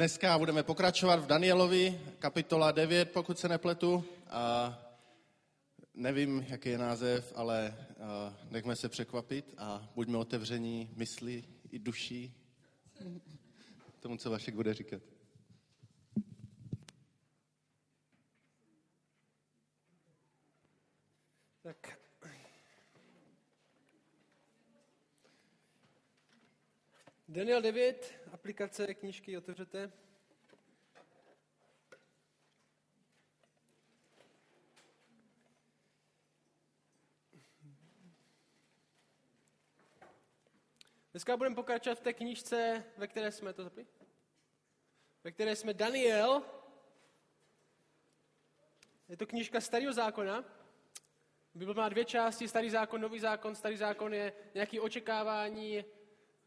Dneska budeme pokračovat v Danielovi, kapitola 9, pokud se nepletu. A nevím, jaký je název, ale nechme se překvapit a buďme otevření mysli i duší tomu, co Vašek bude říkat. Tak. Daniel 9, aplikace, knížky otevřete. Dneska budeme pokračovat v té knížce, ve které jsme to zapli? Ve které jsme Daniel. Je to knížka Starého zákona. Bible má dvě části, starý zákon, nový zákon. Starý zákon je nějaké očekávání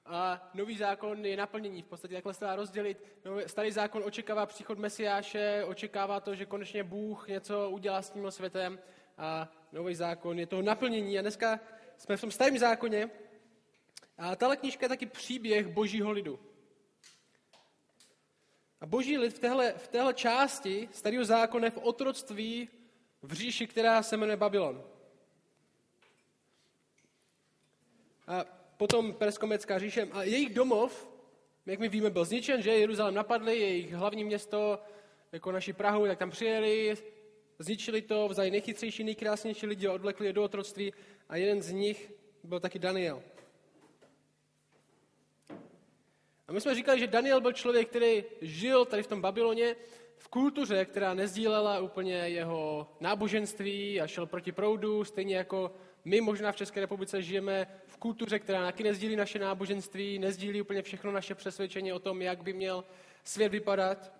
a nový zákon je naplnění. V podstatě takhle se dá rozdělit. Starý zákon očekává příchod Mesiáše, očekává to, že konečně Bůh něco udělá s tím světem a nový zákon je toho naplnění. A dneska jsme v tom starém zákoně a tahle knížka je taky příběh božího lidu. A boží lid v téhle, v téhle části starého zákona je v otroctví v říši, která se jmenuje Babylon. A potom Perskomecká říše a jejich domov, jak my víme, byl zničen, že Jeruzalém napadli, jejich hlavní město, jako naši Prahu, tak tam přijeli, zničili to, vzali nejchytřejší, nejkrásnější lidi, odvlekli je do otroctví a jeden z nich byl taky Daniel. A my jsme říkali, že Daniel byl člověk, který žil tady v tom Babyloně v kultuře, která nezdílela úplně jeho náboženství a šel proti proudu, stejně jako my možná v České republice žijeme kultuře, která taky nezdílí naše náboženství, nezdílí úplně všechno naše přesvědčení o tom, jak by měl svět vypadat.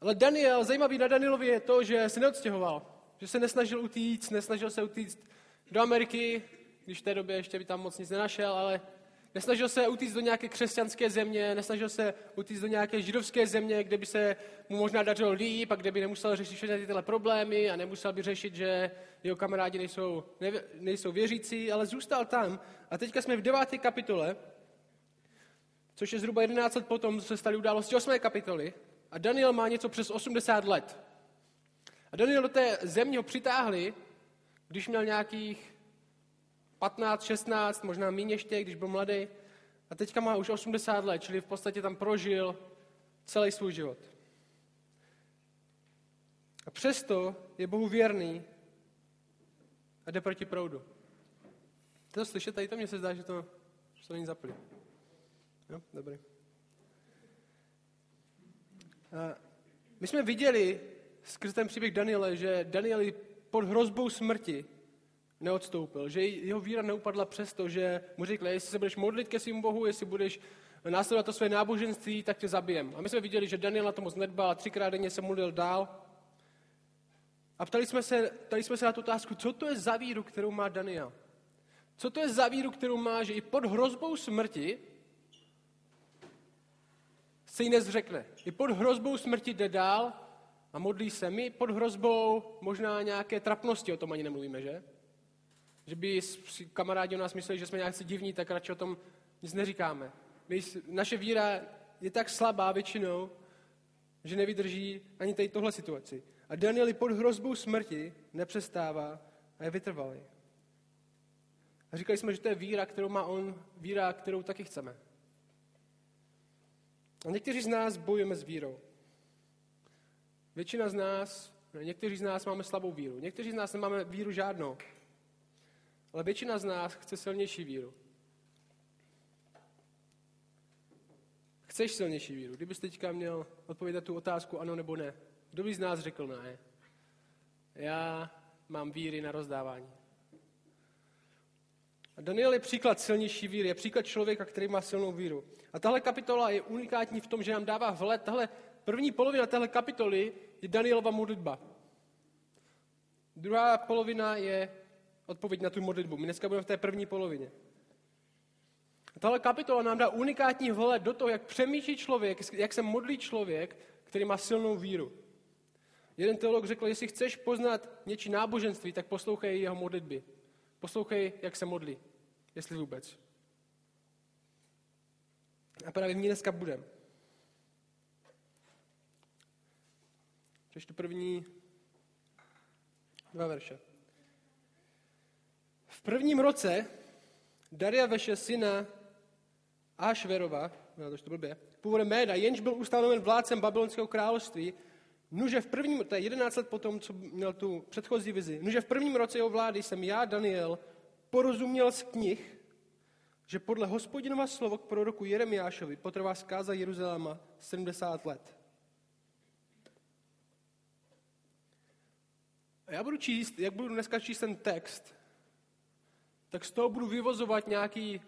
Ale Daniel, zajímavý na Danielovi je to, že se neodstěhoval, že se nesnažil utíct, nesnažil se utíct do Ameriky, když v té době ještě by tam moc nic nenašel, ale Nesnažil se utíct do nějaké křesťanské země, nesnažil se utíct do nějaké židovské země, kde by se mu možná dařilo líp a kde by nemusel řešit všechny tyhle problémy a nemusel by řešit, že jeho kamarádi nejsou, ne, nejsou věřící, ale zůstal tam. A teďka jsme v deváté kapitole, což je zhruba 11 let potom, co se staly události 8. kapitoly. A Daniel má něco přes 80 let. A Daniel do té země ho přitáhli, když měl nějakých 15, 16, možná méně ještě, když byl mladý. A teďka má už 80 let, čili v podstatě tam prožil celý svůj život. A přesto je Bohu věrný a jde proti proudu. To slyšet, tady to mně se zdá, že to, že to není zaplý. Jo, dobrý. A my jsme viděli skrz ten příběh Daniele, že Daniel pod hrozbou smrti neodstoupil, že jeho víra neupadla přesto, že mu řekli, jestli se budeš modlit ke svým Bohu, jestli budeš následovat to své náboženství, tak tě zabijem. A my jsme viděli, že Daniel na to moc nedbal a třikrát denně se modlil dál. A ptali jsme, se, ptali jsme se na tu otázku, co to je za víru, kterou má Daniel? Co to je za víru, kterou má, že i pod hrozbou smrti se jí nezřekne. I pod hrozbou smrti jde dál a modlí se. My pod hrozbou možná nějaké trapnosti, o tom ani nemluvíme, že? Že by kamarádi o nás mysleli, že jsme nějaký divní, tak radši o tom nic neříkáme. My, naše víra je tak slabá většinou, že nevydrží ani tady tohle situaci. A Daniel pod hrozbou smrti nepřestává a je vytrvalý. A říkali jsme, že to je víra, kterou má on, víra, kterou taky chceme. A někteří z nás bojujeme s vírou. Většina z nás, někteří z nás máme slabou víru. Někteří z nás nemáme víru žádnou. Ale většina z nás chce silnější víru. Chceš silnější víru? Kdybyste teďka měl odpovědět tu otázku ano nebo ne, kdo by z nás řekl ne? Já mám víry na rozdávání. A Daniel je příklad silnější víry, je příklad člověka, který má silnou víru. A tahle kapitola je unikátní v tom, že nám dává vhled. Tahle první polovina téhle kapitoly je Danielova modlitba. Druhá polovina je odpověď na tu modlitbu. My dneska budeme v té první polovině. Tahle kapitola nám dá unikátní vhled do toho, jak přemýšlí člověk, jak se modlí člověk, který má silnou víru. Jeden teolog řekl, jestli chceš poznat něčí náboženství, tak poslouchej jeho modlitby. Poslouchej, jak se modlí, jestli vůbec. A právě ní dneska budeme. Přečtu první dva verše. V prvním roce Daria Veše syna Ašverova, no to to blbě, původem Méda, jenž byl ustanoven vládcem babylonského království, Nuže v prvním, to je 11 let potom, co měl tu předchozí vizi, nuže v prvním roce jeho vlády jsem já, Daniel, porozuměl z knih, že podle hospodinova slovo k proroku Jeremiášovi potrvá zkáza Jeruzaléma 70 let. A já budu číst, jak budu dneska číst ten text, tak z toho budu vyvozovat nějaký,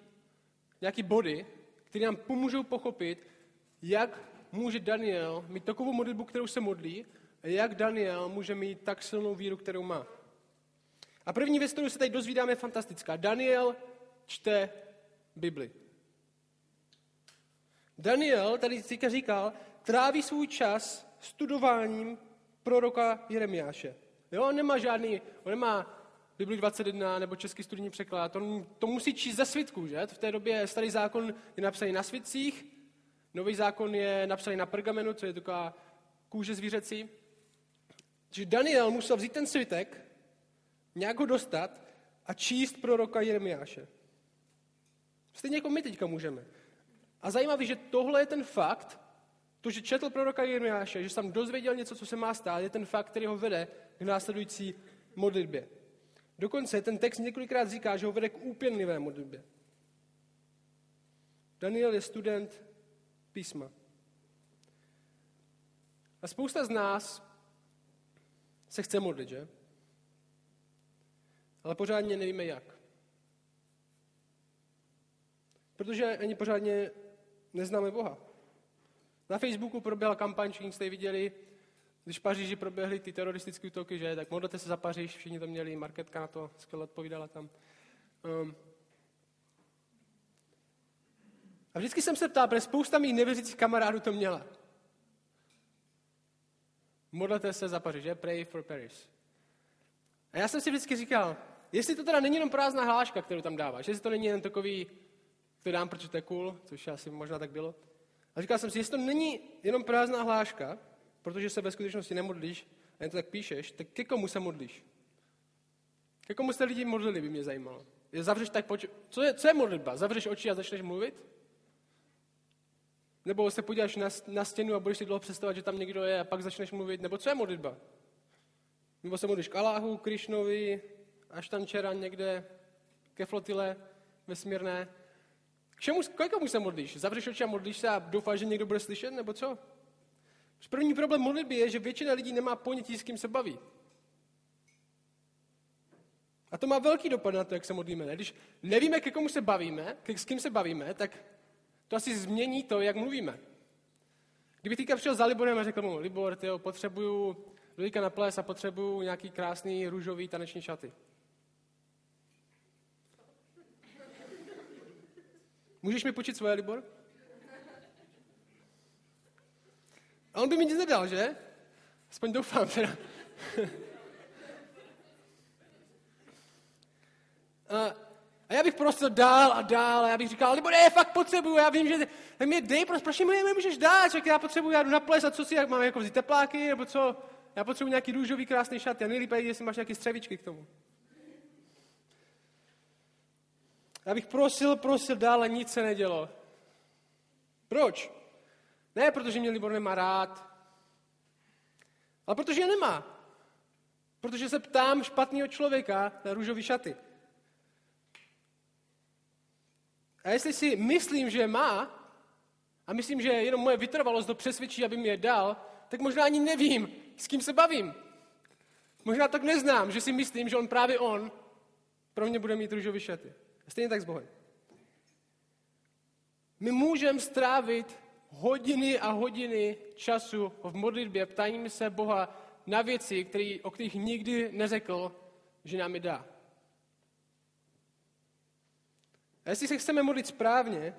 nějaký body, které nám pomůžou pochopit, jak může Daniel mít takovou modlitbu, kterou se modlí, a jak Daniel může mít tak silnou víru, kterou má. A první věc, kterou se tady dozvídáme, je fantastická. Daniel čte Bibli. Daniel, tady teďka říkal, tráví svůj čas studováním proroka Jeremiáše. Jo, on nemá žádný, on nemá Bibli 21 nebo český studijní překlad, on to musí číst ze svitku, že? V té době starý zákon je napsaný na svitcích, nový zákon je napsaný na pergamenu, co je taková kůže zvířecí. Takže Daniel musel vzít ten svitek, nějak ho dostat a číst proroka Jeremiáše. Stejně jako my teďka můžeme. A zajímavé, že tohle je ten fakt, to, že četl proroka Jeremiáše, že jsem dozvěděl něco, co se má stát, je ten fakt, který ho vede k následující modlitbě. Dokonce ten text několikrát říká, že ho vede k úpěnlivé modlitbě. Daniel je student písma. A spousta z nás se chce modlit, že? Ale pořádně nevíme jak. Protože ani pořádně neznáme Boha. Na Facebooku proběhla kampaň, všichni jste viděli, když v Paříži proběhly ty teroristické útoky, že, tak modlete se za Paříž, všichni to měli, Marketka na to skvěle odpovídala tam. Um, a vždycky jsem se ptal, protože spousta mých nevěřících kamarádů to měla. Modlete se za Paříž, že? Pray for Paris. A já jsem si vždycky říkal, jestli to teda není jenom prázdná hláška, kterou tam dáváš, jestli to není jen takový, to dám, protože to je cool, což asi možná tak bylo. A říkal jsem si, jestli to není jenom prázdná hláška, protože se ve skutečnosti nemodlíš a jen to tak píšeš, tak ke komu se modlíš? Ke komu jste lidi modlili, by mě zajímalo. Je zavřeš tak poč- co, je, co je modlitba? Zavřeš oči a začneš mluvit? Nebo se podíváš na, na stěnu a budeš si dlouho představovat, že tam někdo je a pak začneš mluvit? Nebo co je modlitba? Nebo se modlíš k Aláhu, Krišnovi, až tam čera někde ke flotile vesmírné? K čemu, k se modlíš? Zavřeš oči a modlíš se a doufáš, že někdo bude slyšet, nebo co? První problém modlitby je, že většina lidí nemá ponětí, s kým se baví. A to má velký dopad na to, jak se modlíme. Ne? Když nevíme, ke komu se bavíme, s kým se bavíme, tak to asi změní to, jak mluvíme. Kdyby teďka přišel za Liborem a řekl mu, Libor, tyjo, potřebuju Lujka na ples a potřebuju nějaký krásný růžový taneční šaty. Můžeš mi počít svoje, Libor? A on by mi nic nedal, že? Aspoň doufám teda. a, a já bych prosil dál a dál a já bych říkal, nebo ne, fakt potřebuju, já vím, že tak mě dej, prostě, proč mi nemůžeš dát, čak já potřebuju, já jdu na ples a co si, jak mám jako vzít tepláky, nebo co? Já potřebuji nějaký růžový krásný šat, a nejlíp, jestli máš nějaké střevičky k tomu. Já bych prosil, prosil dál a nic se nedělo. Proč? Ne, protože mě Libor nemá rád, ale protože je nemá. Protože se ptám špatného člověka na růžové šaty. A jestli si myslím, že má, a myslím, že jenom moje vytrvalost to přesvědčí, aby mi je dal, tak možná ani nevím, s kým se bavím. Možná tak neznám, že si myslím, že on právě on pro mě bude mít růžové šaty. A stejně tak s Bohem. My můžeme strávit hodiny a hodiny času v modlitbě, ptáním se Boha na věci, který, o kterých nikdy neřekl, že nám je dá. A jestli se chceme modlit správně,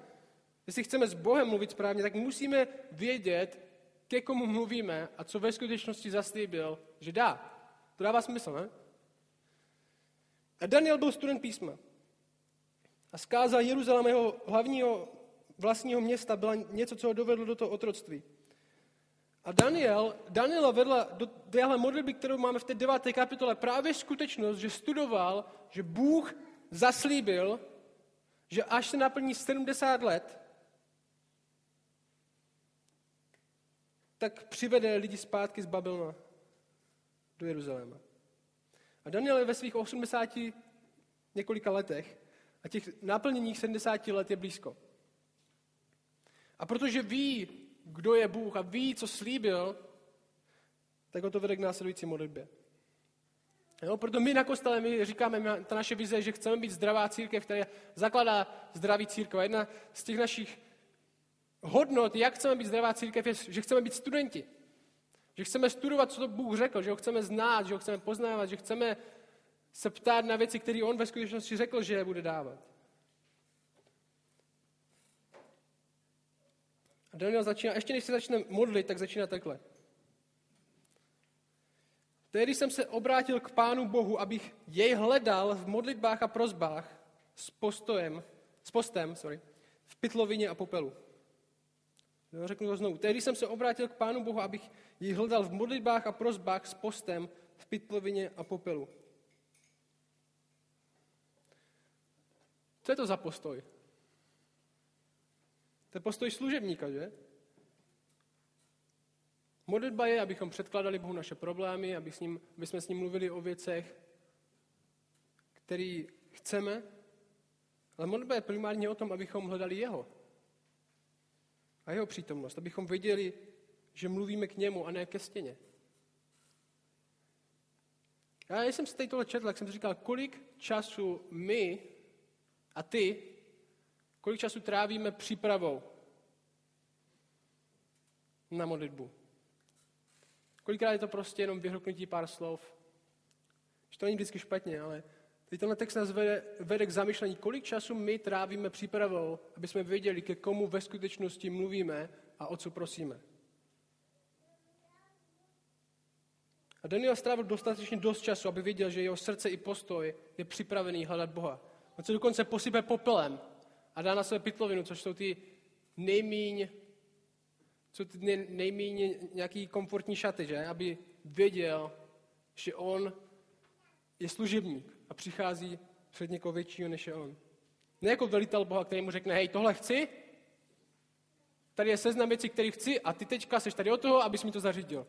jestli chceme s Bohem mluvit správně, tak musíme vědět, ke komu mluvíme a co ve skutečnosti zaslíbil, že dá. To dává smysl, ne? A Daniel byl student písma. A zkáza Jeruzaléma, jeho hlavního vlastního města, byla něco, co ho dovedlo do toho otroctví. A Daniel, Daniela vedla do téhle modlitby, kterou máme v té deváté kapitole, právě skutečnost, že studoval, že Bůh zaslíbil, že až se naplní 70 let, tak přivede lidi zpátky z Babylona do Jeruzaléma. A Daniel je ve svých 80 několika letech a těch naplněních 70 let je blízko. A protože ví, kdo je Bůh a ví, co slíbil, tak ho to vede k následující modlitbě. Jo, proto my na kostele my říkáme, ta naše vize, že chceme být zdravá církev, která zakladá zdraví církev. A jedna z těch našich hodnot, jak chceme být zdravá církev, je, že chceme být studenti. Že chceme studovat, co to Bůh řekl, že ho chceme znát, že ho chceme poznávat, že chceme se ptát na věci, které on ve skutečnosti řekl, že je bude dávat. A Daniel začíná, ještě než se začne modlit, tak začíná takhle. Tehdy jsem se obrátil k Pánu Bohu, abych jej hledal v modlitbách a prozbách s postojem, s postem, sorry, v pytlovině a popelu. Jo, řeknu to znovu. Tehdy jsem se obrátil k Pánu Bohu, abych jej hledal v modlitbách a prozbách s postem v pytlovině a popelu. Co je to za postoj? To je postoj služebníka, že? Modlitba je, abychom předkládali Bohu naše problémy, aby, s ním, aby jsme s ním mluvili o věcech, které chceme. Ale modlitba je primárně o tom, abychom hledali Jeho. A Jeho přítomnost. Abychom věděli, že mluvíme k němu a ne ke stěně. Já jsem si tady tohle četl, jak jsem říkal, kolik času my a ty, kolik času trávíme přípravou na modlitbu. Kolikrát je to prostě jenom vyhruknutí pár slov. Že to není vždycky špatně, ale teď tenhle text nás vede, vede k zamýšlení, kolik času my trávíme přípravou, aby jsme věděli, ke komu ve skutečnosti mluvíme a o co prosíme. A Daniel strávil dostatečně dost času, aby věděl, že jeho srdce i postoj je připravený hledat Boha. On se dokonce posype popelem a dá na své pytlovinu, což jsou ty nejmíň jsou ty nejméně nějaký komfortní šaty, že? Aby věděl, že on je služebník a přichází před někoho většího než je on. Ne jako velitel Boha, který mu řekne, hej, tohle chci, tady je seznam věcí, které chci a ty teďka seš tady o toho, abys mi to zařídil.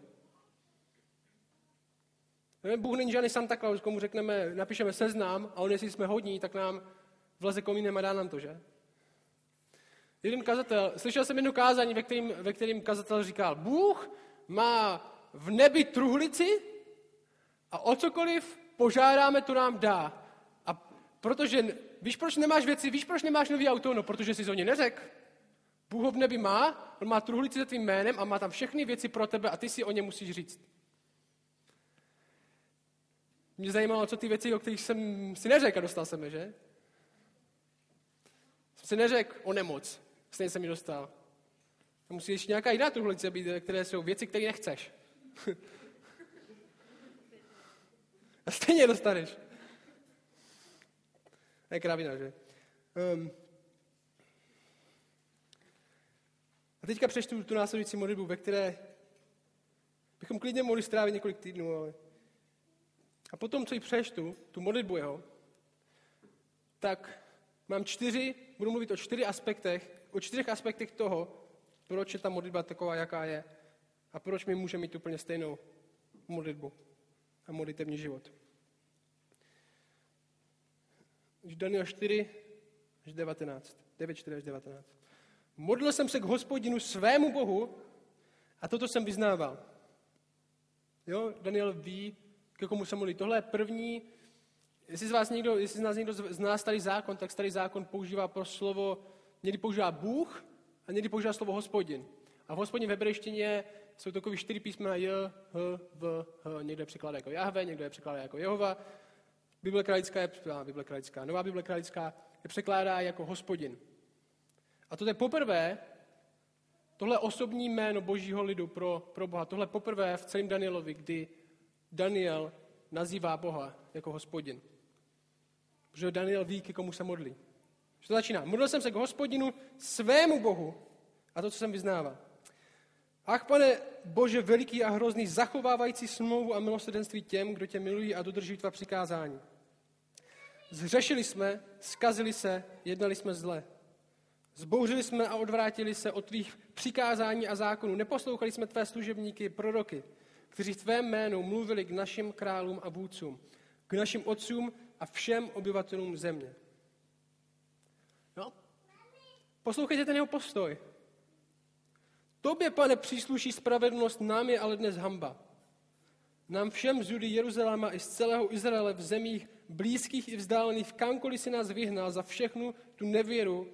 Bůh není žádný Santa Claus, komu řekneme, napíšeme seznam a on, jestli jsme hodní, tak nám vleze komínem a dá nám to, že? Jeden kazatel, slyšel jsem jedno kázání, ve kterým, ve kterým kazatel říkal, Bůh má v nebi truhlici a o cokoliv požádáme, to nám dá. A protože, víš, proč nemáš věci, víš, proč nemáš nový auto? No, protože jsi o ně neřekl. Bůh ho v nebi má, on má truhlici se tvým jménem a má tam všechny věci pro tebe a ty si o ně musíš říct. Mě zajímalo, co ty věci, o kterých jsem si neřekl a dostal jsem je, že? Jsem si neřekl o nemoc. Stejně jsem mi dostal. A musí ještě nějaká jiná truhlice být, které jsou věci, které nechceš. a stejně dostaneš. je kravina, že? Um, a teďka přečtu tu následující modlitbu, ve které bychom klidně mohli strávit několik týdnů, ale... A potom, co ji přečtu, tu modlitbu jeho, tak mám čtyři, budu mluvit o čtyři aspektech, o čtyřech aspektech toho, proč je ta modlitba taková, jaká je a proč my můžeme mít úplně stejnou modlitbu a modlitební život. Daniel 4 až 19. 9, 4 až 19. Modlil jsem se k hospodinu svému Bohu a toto jsem vyznával. Jo, Daniel ví, k komu se modlí. Tohle je první, jestli z vás někdo, jestli z nás někdo zná starý zákon, tak starý zákon používá pro slovo někdy používá Bůh a někdy používá slovo hospodin. A v hospodin v hebrejštině jsou takový čtyři písmena J, H, V, H. Někdo je překládá jako Jahve, někdo je překládá jako Jehova. Bible kralická je, Bible kralická, nová Bible kralická je překládá jako hospodin. A to je poprvé, tohle osobní jméno božího lidu pro, pro Boha, tohle poprvé v celém Danielovi, kdy Daniel nazývá Boha jako hospodin. Protože Daniel ví, k komu se modlí. To začíná. Modlil jsem se k hospodinu svému Bohu a to, co jsem vyznával. Ach, pane Bože, veliký a hrozný, zachovávající smlouvu a milosrdenství těm, kdo tě milují a dodržují tvá přikázání. Zřešili jsme, skazili se, jednali jsme zle. Zbouřili jsme a odvrátili se od tvých přikázání a zákonů. Neposlouchali jsme tvé služebníky, proroky, kteří v tvém jménu mluvili k našim králům a vůdcům, k našim otcům a všem obyvatelům země. No, poslouchejte ten jeho postoj. Tobě, pane, přísluší spravedlnost, nám je ale dnes hamba. Nám všem z Judy Jeruzaléma i z celého Izraele v zemích blízkých i vzdálených, kamkoliv si nás vyhnal za všechnu tu nevěru,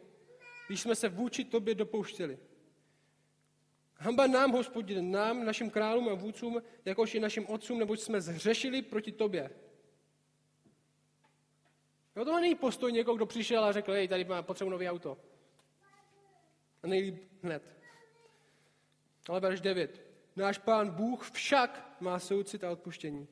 když jsme se vůči tobě dopouštěli. Hamba nám, hospodine, nám, našim králům a vůdcům, jakož i našim otcům, neboť jsme zhřešili proti tobě. Jo, tohle není postoj někoho, kdo přišel a řekl, hej, tady má potřebu nový auto. A nejlíp hned. Ale verš 9. Náš pán Bůh však má soucit a odpuštění.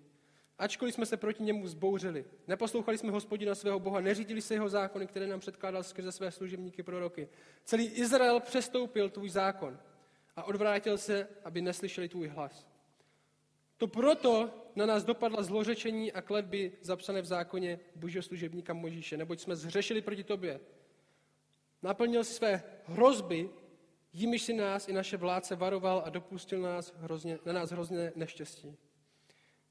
Ačkoliv jsme se proti němu zbouřili, neposlouchali jsme hospodina svého Boha, neřídili se jeho zákony, které nám předkládal skrze své služebníky proroky. Celý Izrael přestoupil tvůj zákon a odvrátil se, aby neslyšeli tvůj hlas. To proto na nás dopadla zlořečení a kletby zapsané v zákoně božího služebníka Možíše, neboť jsme zřešili proti tobě. Naplnil své hrozby, jimiž si nás i naše vládce varoval a dopustil nás hrozně, na nás hrozně neštěstí.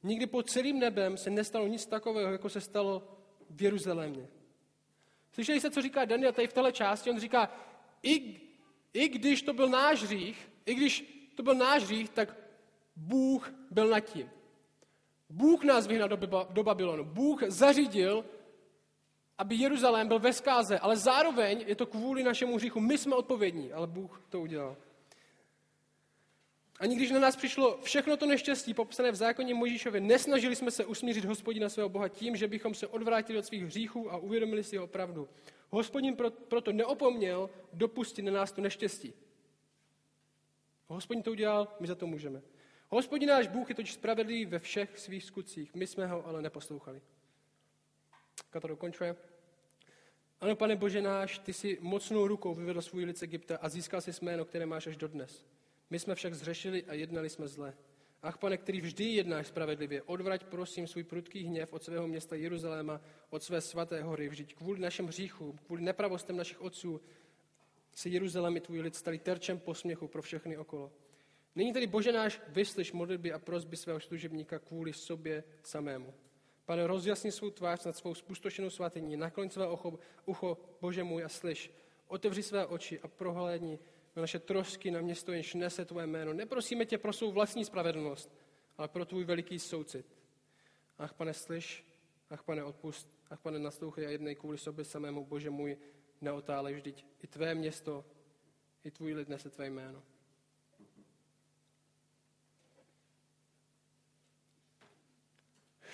Nikdy pod celým nebem se nestalo nic takového, jako se stalo v Jeruzalémě. Slyšeli jste, co říká Daniel tady v téhle části? On říká, i, i když to byl náš hřích, i když to byl náš hřích, tak Bůh byl nad tím. Bůh nás vyhnal do, do Babylonu. Bůh zařídil, aby Jeruzalém byl ve zkáze, ale zároveň je to kvůli našemu hříchu. My jsme odpovědní, ale Bůh to udělal. Ani když na nás přišlo všechno to neštěstí popsané v zákoně Možíšově, nesnažili jsme se usmířit hospodina svého Boha tím, že bychom se odvrátili od svých hříchů a uvědomili si jeho pravdu. Hospodin proto neopomněl dopustit na nás to neštěstí. Hospodin to udělal, my za to můžeme. Hospodin náš Bůh je totiž spravedlivý ve všech svých skutcích. My jsme ho ale neposlouchali. to dokončuje. Ano, pane Bože náš, ty jsi mocnou rukou vyvedl svůj lid z Egypta a získal si jméno, které máš až dodnes. My jsme však zřešili a jednali jsme zle. Ach, pane, který vždy jednáš spravedlivě, odvrať prosím svůj prudký hněv od svého města Jeruzaléma, od své svaté hory. Vždyť kvůli našem hříchům, kvůli nepravostem našich otců se Jeruzalém i tvůj lid stali terčem posměchu pro všechny okolo. Nyní tedy Bože náš, vyslyš modlitby a prosby svého služebníka kvůli sobě samému. Pane, rozjasni svou tvář nad svou spustošenou svatyní, nakloň své ucho, ucho, Bože můj, a slyš. Otevři své oči a prohlédni na naše trošky, na město, jenž nese tvoje jméno. Neprosíme tě pro svou vlastní spravedlnost, ale pro tvůj veliký soucit. Ach, pane, slyš, ach, pane, odpust, ach, pane, naslouchej a jednej kvůli sobě samému, Bože můj, neotálej vždyť. I tvé město, i tvůj lid nese tvé jméno.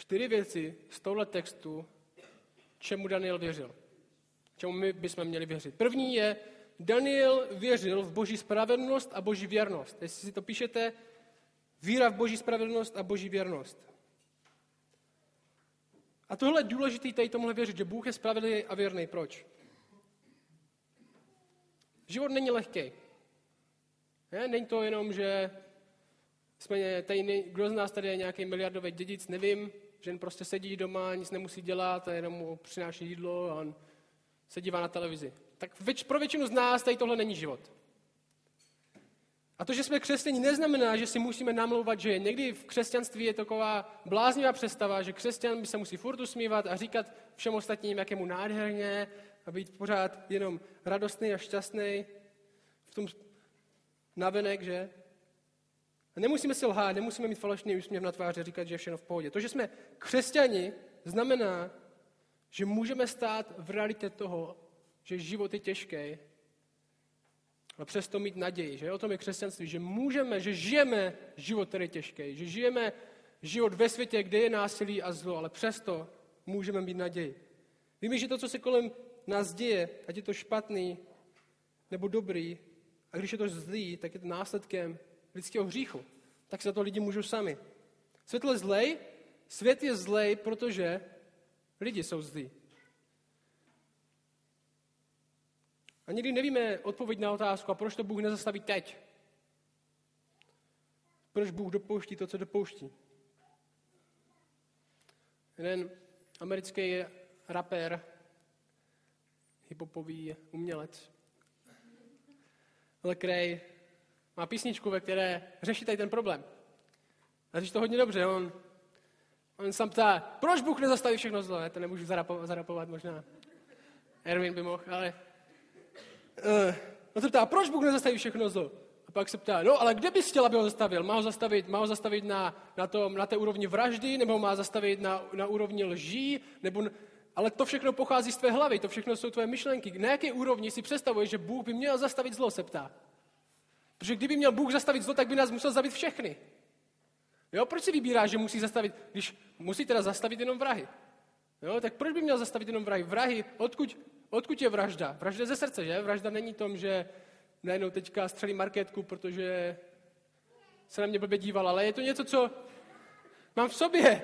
Čtyři věci z tohle textu, čemu Daniel věřil. Čemu my bychom měli věřit. První je, Daniel věřil v boží spravedlnost a boží věrnost. Jestli si to píšete, víra v boží spravedlnost a boží věrnost. A tohle je důležité tady tomuhle věřit, že Bůh je spravedlivý a věrný. Proč? Život není lehký. Ne? Není to jenom, že jsme tady, kdo z nás tady je nějaký miliardový dědic, nevím, že jen prostě sedí doma, nic nemusí dělat a jenom mu přináší jídlo a on se dívá na televizi. Tak věč, pro většinu z nás tady tohle není život. A to, že jsme křesťaní, neznamená, že si musíme namlouvat, že někdy v křesťanství je taková bláznivá představa, že křesťan by se musí furt usmívat a říkat všem ostatním, jak je mu nádherně a být pořád jenom radostný a šťastný v tom navenek, že? A nemusíme si lhát, nemusíme mít falešný úsměv na tváři a říkat, že je všechno v pohodě. To, že jsme křesťani, znamená, že můžeme stát v realitě toho, že život je těžký, ale přesto mít naději, že o tom je křesťanství, že můžeme, že žijeme život, který je těžký, že žijeme život ve světě, kde je násilí a zlo, ale přesto můžeme mít naději. Víme, že to, co se kolem nás děje, ať je to špatný nebo dobrý, a když je to zlý, tak je to následkem lidského hříchu. Tak se to lidi můžou sami. Svět je zlej, svět je zlej, protože lidi jsou zlí. A někdy nevíme odpověď na otázku, a proč to Bůh nezastaví teď? Proč Bůh dopouští to, co dopouští? Jeden americký rapper, hiphopový umělec, který má písničku, ve které řeší tady ten problém. A říš to hodně dobře. On, on sám ptá, proč Bůh nezastaví všechno zlo? Já to nemůžu zarapovat, zarapovat možná. Erwin by mohl, ale... Uh, on se ptá, proč Bůh nezastaví všechno zlo? A pak se ptá, no ale kde bys chtěl, aby ho zastavil? Má ho zastavit, má ho zastavit na, na, tom, na té úrovni vraždy, nebo má zastavit na, na úrovni lží, nebo... Ale to všechno pochází z tvé hlavy, to všechno jsou tvé myšlenky. Na jaké úrovni si představuješ, že Bůh by měl zastavit zlo, se ptá. Protože kdyby měl Bůh zastavit zlo, tak by nás musel zabít všechny. Jo, proč si vybírá, že musí zastavit, když musí teda zastavit jenom vrahy? Jo, tak proč by měl zastavit jenom vrahy? Vrahy, odkud, odkud je vražda? Vražda ze srdce, že? Vražda není tom, že najednou teďka střelí marketku, protože se na mě blbě díval, ale je to něco, co mám v sobě.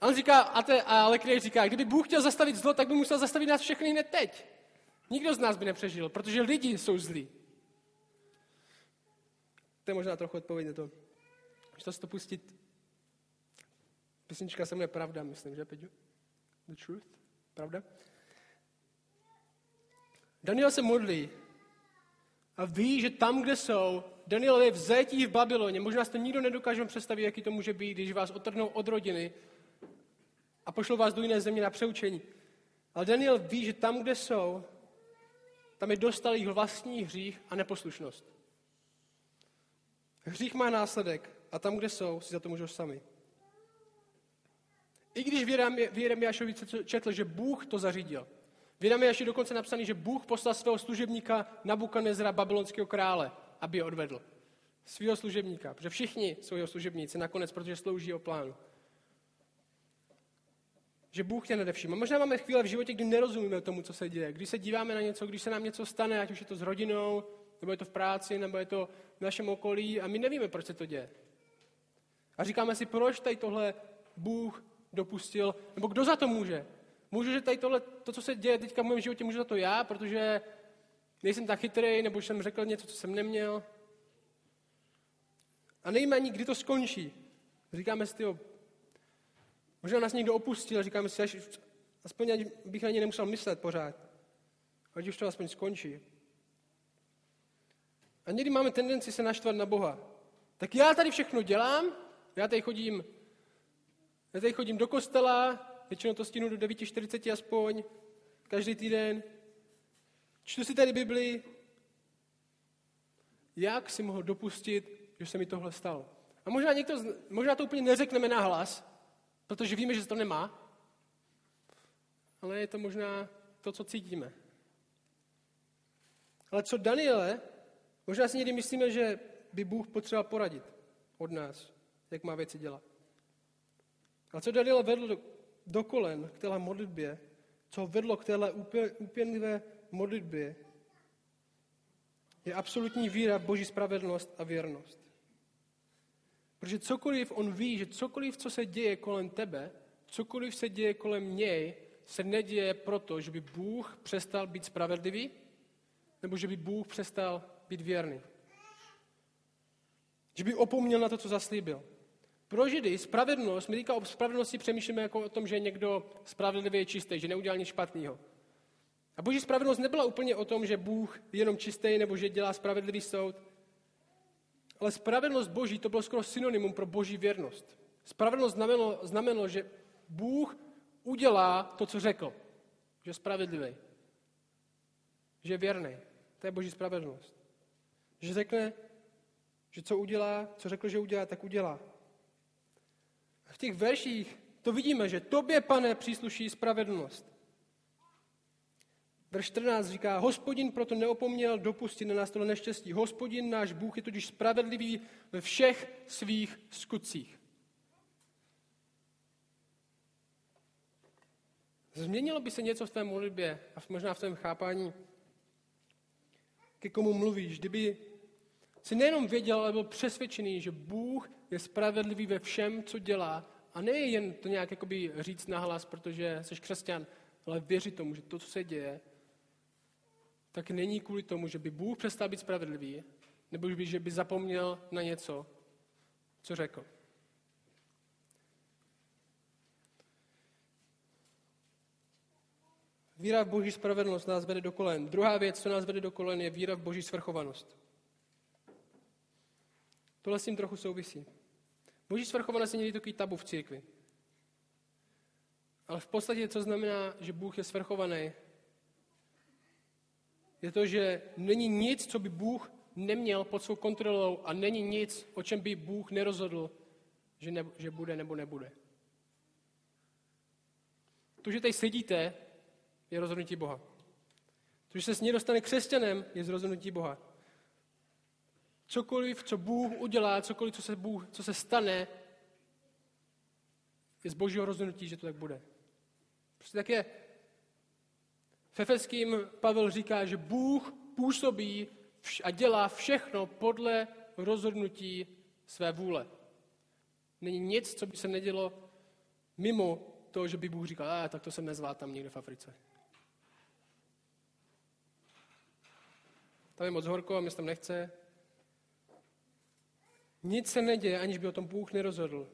A on říká, a, te, a Lekrej říká, kdyby Bůh chtěl zastavit zlo, tak by musel zastavit nás všechny hned teď. Nikdo z nás by nepřežil, protože lidi jsou zlí. To je možná trochu odpověď na to. Můžete si to pustit? Písnička se jmenuje Pravda, myslím, že, Peťo? The Truth? Pravda? Daniel se modlí a ví, že tam, kde jsou, Daniel je v v Babyloně. Možná si to nikdo nedokáže představit, jaký to může být, když vás otrhnou od rodiny a pošlou vás do jiné země na přeučení. Ale Daniel ví, že tam, kde jsou, tam je dostal jich vlastní hřích a neposlušnost. Hřích má následek a tam, kde jsou, si za to můžou sami. I když v Jeremiášovi četl, že Bůh to zařídil. V Jeremiáši dokonce napsaný, že Bůh poslal svého služebníka Nabukadnezra, babylonského krále, aby je odvedl. Svého služebníka, protože všichni jsou jeho služebníci nakonec, protože slouží jeho plánu. Že Bůh tě nevšiml. Možná máme chvíle v životě, kdy nerozumíme tomu, co se děje. Když se díváme na něco, když se nám něco stane, ať už je to s rodinou, nebo je to v práci, nebo je to v našem okolí a my nevíme, proč se to děje. A říkáme si, proč tady tohle Bůh dopustil, nebo kdo za to může? Můžu, že tady tohle, to, co se děje teďka v mém životě, můžu za to já, protože nejsem tak chytrý, nebo jsem řekl něco, co jsem neměl. A nevíme ani, kdy to skončí. Říkáme si, tyjo, možná nás někdo opustil, říkáme si, až, aspoň bych na ně nemusel myslet pořád. Ať už to aspoň skončí. A někdy máme tendenci se naštvat na Boha. Tak já tady všechno dělám, já tady chodím, já tady chodím do kostela, většinou to stínu do 9.40 aspoň, každý týden. Čtu si tady Bibli. Jak si mohl dopustit, že se mi tohle stalo? A možná, někdo, možná to úplně neřekneme na hlas, protože víme, že se to nemá, ale je to možná to, co cítíme. Ale co Daniele, možná si někdy myslíme, že by Bůh potřeboval poradit od nás, jak má věci dělat. A co Daniela vedl do, do kolen k téhle modlitbě, co vedlo k téhle úpěnlivé modlitbě, je absolutní víra v Boží spravedlnost a věrnost. Protože cokoliv on ví, že cokoliv, co se děje kolem tebe, cokoliv se děje kolem něj, se neděje proto, že by Bůh přestal být spravedlivý, nebo že by Bůh přestal být věrný. Že by opomněl na to, co zaslíbil. Pro Židy spravedlnost, my říká o spravedlnosti přemýšlíme jako o tom, že někdo spravedlivě je čistý, že neudělal nic špatného. A boží spravedlnost nebyla úplně o tom, že Bůh je jenom čistý nebo že dělá spravedlivý soud. Ale spravedlnost boží to bylo skoro synonymum pro boží věrnost. Spravedlnost znamenalo, znamenalo, že Bůh udělá to, co řekl. Že je spravedlivý. Že je věrný. To je boží spravedlnost. Že řekne, že co udělá, co řekl, že udělá, tak udělá. A v těch verších to vidíme, že tobě, pane, přísluší spravedlnost. Verš 14 říká, hospodin proto neopomněl dopustit na nás tohle neštěstí. Hospodin náš Bůh je totiž spravedlivý ve všech svých skutcích. Změnilo by se něco v té modlitbě a možná v tom chápání, ke komu mluvíš, kdyby si nejenom věděl, ale byl přesvědčený, že Bůh je spravedlivý ve všem, co dělá. A ne jen to nějak jakoby říct nahlas, protože jsi křesťan, ale věřit tomu, že to, co se děje, tak není kvůli tomu, že by Bůh přestal být spravedlivý, nebo že by zapomněl na něco, co řekl. Víra v boží spravedlnost nás vede do kolen. Druhá věc, co nás vede do kolen, je víra v boží svrchovanost. Tohle s tím trochu souvisí. Boží svrchovanost je někdy takový tabu v církvi. Ale v podstatě, co znamená, že Bůh je svrchovaný, je to, že není nic, co by Bůh neměl pod svou kontrolou a není nic, o čem by Bůh nerozhodl, že, ne, že bude nebo nebude. To, že tady sedíte, je rozhodnutí Boha. To, že se s ní dostane křesťanem, je z rozhodnutí Boha. Cokoliv, co Bůh udělá, cokoliv, co se, Bůh, co se stane, je z božího rozhodnutí, že to tak bude. Prostě tak je. V Efeským Pavel říká, že Bůh působí a dělá všechno podle rozhodnutí své vůle. Není nic, co by se nedělo mimo to, že by Bůh říkal, a tak to jsem nezvládl tam někde v Africe. Tam je moc horko a mě tam nechce. Nic se neděje, aniž by o tom Bůh nerozhodl.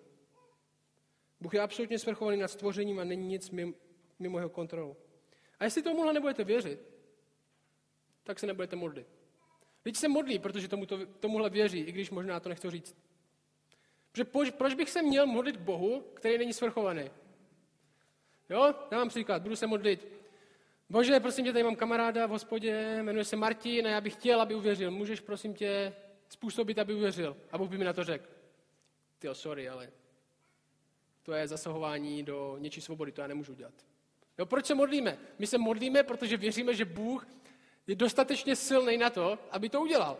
Bůh je absolutně svrchovaný nad stvořením a není nic mimo jeho kontrolu. A jestli tomuhle nebudete věřit, tak se nebudete modlit. Lidi se modlí, protože tomu to, tomuhle věří, i když možná to nechci říct. Protože proč, bych se měl modlit k Bohu, který není svrchovaný? Jo, dávám příklad, budu se modlit. Bože, prosím tě, tady mám kamaráda v hospodě, jmenuje se Martin a já bych chtěl, aby uvěřil. Můžeš, prosím tě, způsobit, aby uvěřil? A Bůh by mi na to řekl. Ty sorry, ale to je zasahování do něčí svobody, to já nemůžu dělat. Jo, proč se modlíme? My se modlíme, protože věříme, že Bůh je dostatečně silný na to, aby to udělal.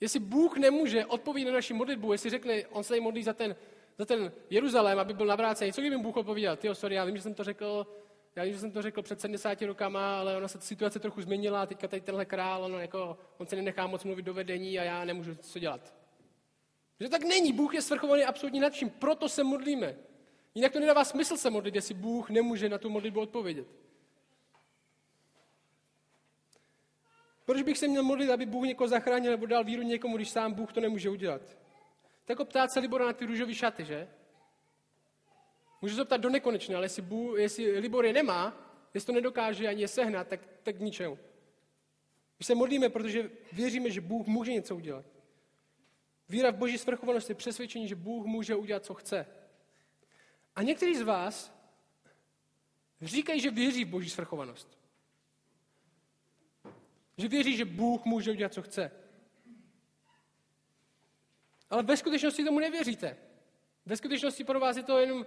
Jestli Bůh nemůže odpovědět na naši modlitbu, jestli řekne, on se modlí za ten, za ten Jeruzalém, aby byl navrácený, co kdyby Bůh odpověděl? Ty sorry, já vím, že jsem to řekl, já vím, že jsem to řekl před 70 rokama, ale ona se situace trochu změnila, teďka tady tenhle král, on, jako, on se nenechá moc mluvit do vedení a já nemůžu co dělat. Že tak není, Bůh je svrchovaný absolutně nad vším, proto se modlíme. Jinak to nedává smysl se modlit, jestli Bůh nemůže na tu modlitbu odpovědět. Proč bych se měl modlit, aby Bůh někoho zachránil nebo dal víru někomu, když sám Bůh to nemůže udělat? Tak ptát se Libora na ty růžové šaty, že? Můžu se ptát do nekonečna, ale jestli, Bůh, jestli Libor je nemá, jestli to nedokáže ani je sehnat, tak, tak k ničemu. My se modlíme, protože věříme, že Bůh může něco udělat. Víra v boží svrchovanost je přesvědčení, že Bůh může udělat, co chce. A někteří z vás říkají, že věří v boží svrchovanost. Že věří, že Bůh může udělat, co chce. Ale ve skutečnosti tomu nevěříte. Ve skutečnosti pro vás je to jenom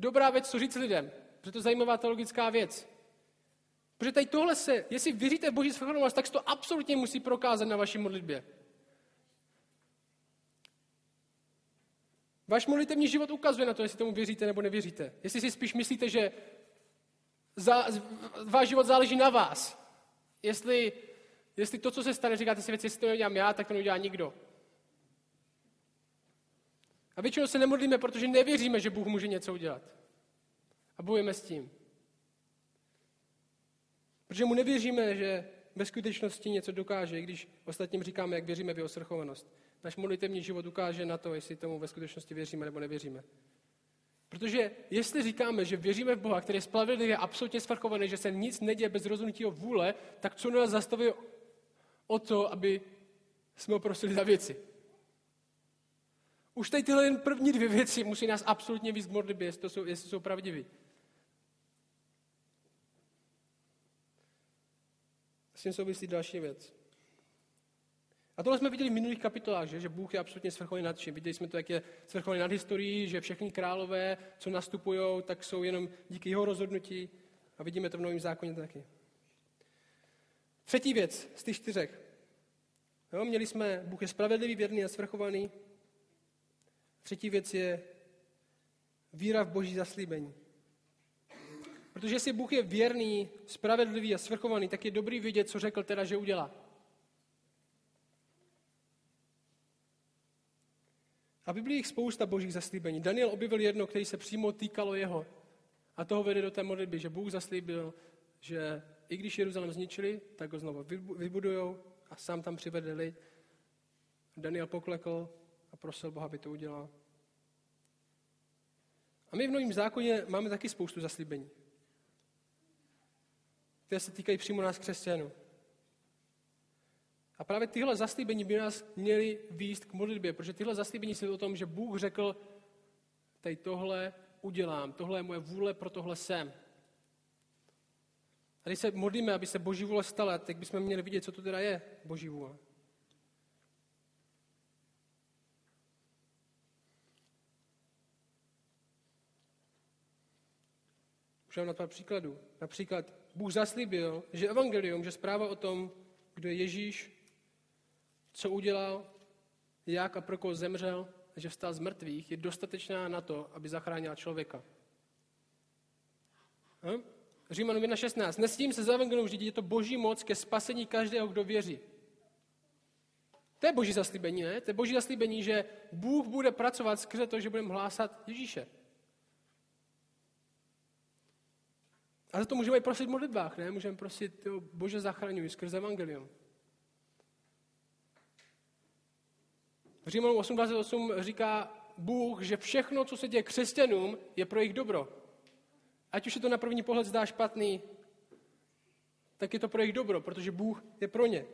dobrá věc, co říct lidem. Protože to je zajímavá teologická věc. Protože tady tohle se, jestli věříte v Boží svrchovanost, tak se to absolutně musí prokázat na vaší modlitbě. Váš modlitevní život ukazuje na to, jestli tomu věříte nebo nevěříte. Jestli si spíš myslíte, že za, váš život záleží na vás. Jestli, jestli to, co se stane, říkáte si věci, jestli to neudělám já, tak to neudělá nikdo. A většinou se nemodlíme, protože nevěříme, že Bůh může něco udělat. A bojujeme s tím. Protože mu nevěříme, že ve skutečnosti něco dokáže, i když ostatním říkáme, jak věříme v jeho srchovanost. Náš modlitevní život ukáže na to, jestli tomu ve skutečnosti věříme nebo nevěříme. Protože jestli říkáme, že věříme v Boha, který je spravedlivý a absolutně svrchovaný, že se nic neděje bez rozhodnutí o vůle, tak co nás zastaví o to, aby jsme ho prosili za věci? Už tady tyhle první dvě věci musí nás absolutně víc k modlitbě, jestli, to jsou, jestli jsou pravdiví. S tím souvisí další věc. A tohle jsme viděli v minulých kapitolách, že, že Bůh je absolutně svrchovaný nad vším. Viděli jsme to, jak je svrchovaný nad historií, že všechny králové, co nastupují, tak jsou jenom díky jeho rozhodnutí. A vidíme to v Novém zákoně taky. Třetí věc z těch čtyřech. Jo, měli jsme, Bůh je spravedlivý, věrný a svrchovaný. Třetí věc je víra v boží zaslíbení. Protože jestli Bůh je věrný, spravedlivý a svrchovaný, tak je dobrý vidět, co řekl teda, že udělá. A Biblii jich spousta božích zaslíbení. Daniel objevil jedno, který se přímo týkalo jeho. A toho vede do té modlitby, že Bůh zaslíbil, že i když Jeruzalém zničili, tak ho znovu vybudujou a sám tam přivede lid. Daniel poklekl a prosil Boha, aby to udělal. A my v Novém zákoně máme taky spoustu zaslíbení, které se týkají přímo nás křesťanů. A právě tyhle zaslíbení by nás měly výst k modlitbě, protože tyhle zaslíbení jsou o tom, že Bůh řekl, tady tohle udělám, tohle je moje vůle, pro tohle jsem. A když se modlíme, aby se Boží vůle stala, tak bychom měli vidět, co to teda je Boží vůle. Můžeme na pár příkladů. Například Bůh zaslíbil, že evangelium, že zpráva o tom, kdo je Ježíš, co udělal, jak a pro koho zemřel, a že vstal z mrtvých, je dostatečná na to, aby zachránila člověka. Hm? Římanům 1.16. Nesním se za evangelium řídit, je to boží moc ke spasení každého, kdo věří. To je boží zaslíbení, ne? To je boží zaslíbení, že Bůh bude pracovat skrze to, že budeme hlásat Ježíše. A za to můžeme i prosit v modlitbách, ne? Můžeme prosit, jo, Bože zachraňuj skrze evangelium. V Římanům 8.28 říká Bůh, že všechno, co se děje křesťanům, je pro jejich dobro. Ať už se to na první pohled zdá špatný, tak je to pro jejich dobro, protože Bůh je pro ně.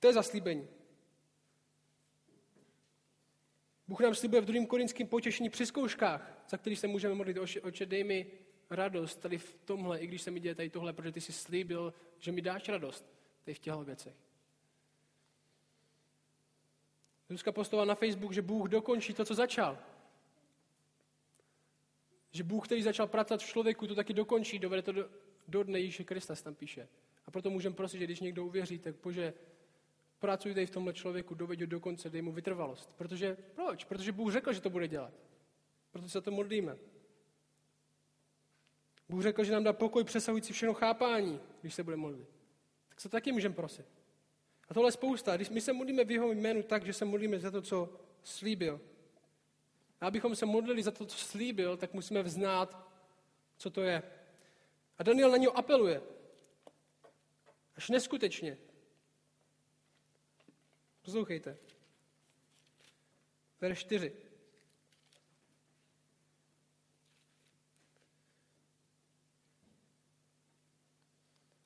To je zaslíbení. Bůh nám slibuje v druhém korinském potěšení při zkouškách, za který se můžeme modlit, oče, dej mi radost tady v tomhle, i když se mi děje tady tohle, protože ty jsi slíbil, že mi dáš radost tady v těchto věcech. Zuzka postovala na Facebook, že Bůh dokončí to, co začal. Že Bůh, který začal pracovat v člověku, to taky dokončí, dovede to do, do dne Ježíše Krista, tam píše. A proto můžeme prosit, že když někdo uvěří, tak bože, pracuj tady v tomhle člověku, doveď do konce, dej mu vytrvalost. Protože, proč? Protože Bůh řekl, že to bude dělat. Proto se to modlíme. Bůh řekl, že nám dá pokoj přesahující všechno chápání, když se bude modlit. Tak se taky můžeme prosit. A tohle je spousta. Když my se modlíme v jeho jménu tak, že se modlíme za to, co slíbil. A abychom se modlili za to, co slíbil, tak musíme vznát, co to je. A Daniel na něho apeluje. Až neskutečně. Poslouchejte. Verš 4.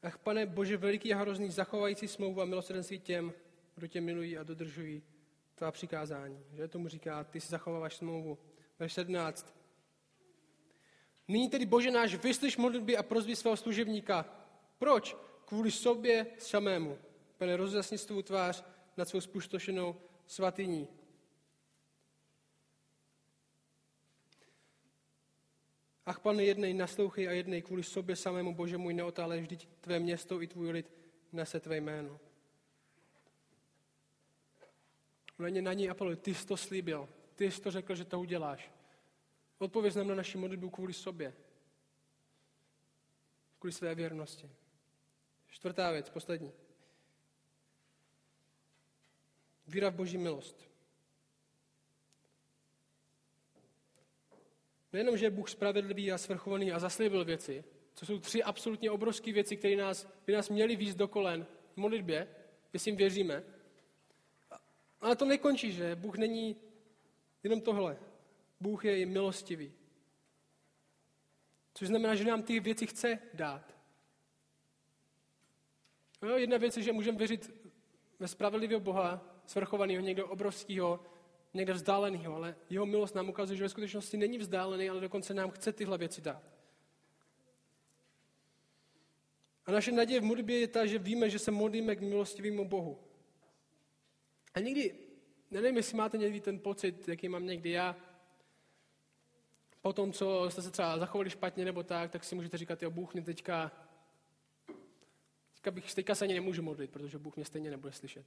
Ach, pane Bože, veliký a hrozný, zachovající smlouvu a milosrdenství těm, kdo tě milují a dodržují tvá přikázání. Že tomu říká, ty si zachováváš smlouvu. Verš 17. Nyní tedy, Bože náš, vyslyš modlitby a prozby svého služebníka. Proč? Kvůli sobě samému. Pane, rozjasni svou tvář nad svou spustošenou svatyní. Ach, pane, jednej naslouchej a jednej kvůli sobě samému, Bože můj, neotále vždyť tvé město i tvůj lid nese tvé jméno. Na ně na ní apeluje, ty jsi to slíbil, ty jsi to řekl, že to uděláš. Odpověz nám na naši modlitbu kvůli sobě. Kvůli své věrnosti. Čtvrtá věc, poslední. Víra v Boží milost. Nejenom, že je Bůh spravedlivý a svrchovaný a zaslíbil věci, co jsou tři absolutně obrovské věci, které nás, by nás měly víc do kolen v modlitbě, jestli jim věříme. Ale to nekončí, že Bůh není jenom tohle. Bůh je i milostivý. Což znamená, že nám ty věci chce dát. No, jedna věc je, že můžeme věřit ve spravedlivého Boha, svrchovaného, někdo obrovského, někde vzdáleného, ale jeho milost nám ukazuje, že ve skutečnosti není vzdálený, ale dokonce nám chce tyhle věci dát. A naše naděje v modlitbě je ta, že víme, že se modlíme k milostivému Bohu. A někdy, nevím, jestli máte někdy ten pocit, jaký mám někdy já, po tom, co jste se třeba zachovali špatně nebo tak, tak si můžete říkat, jo, Bůh mě teďka, teďka, bych, teďka se ani nemůžu modlit, protože Bůh mě stejně nebude slyšet.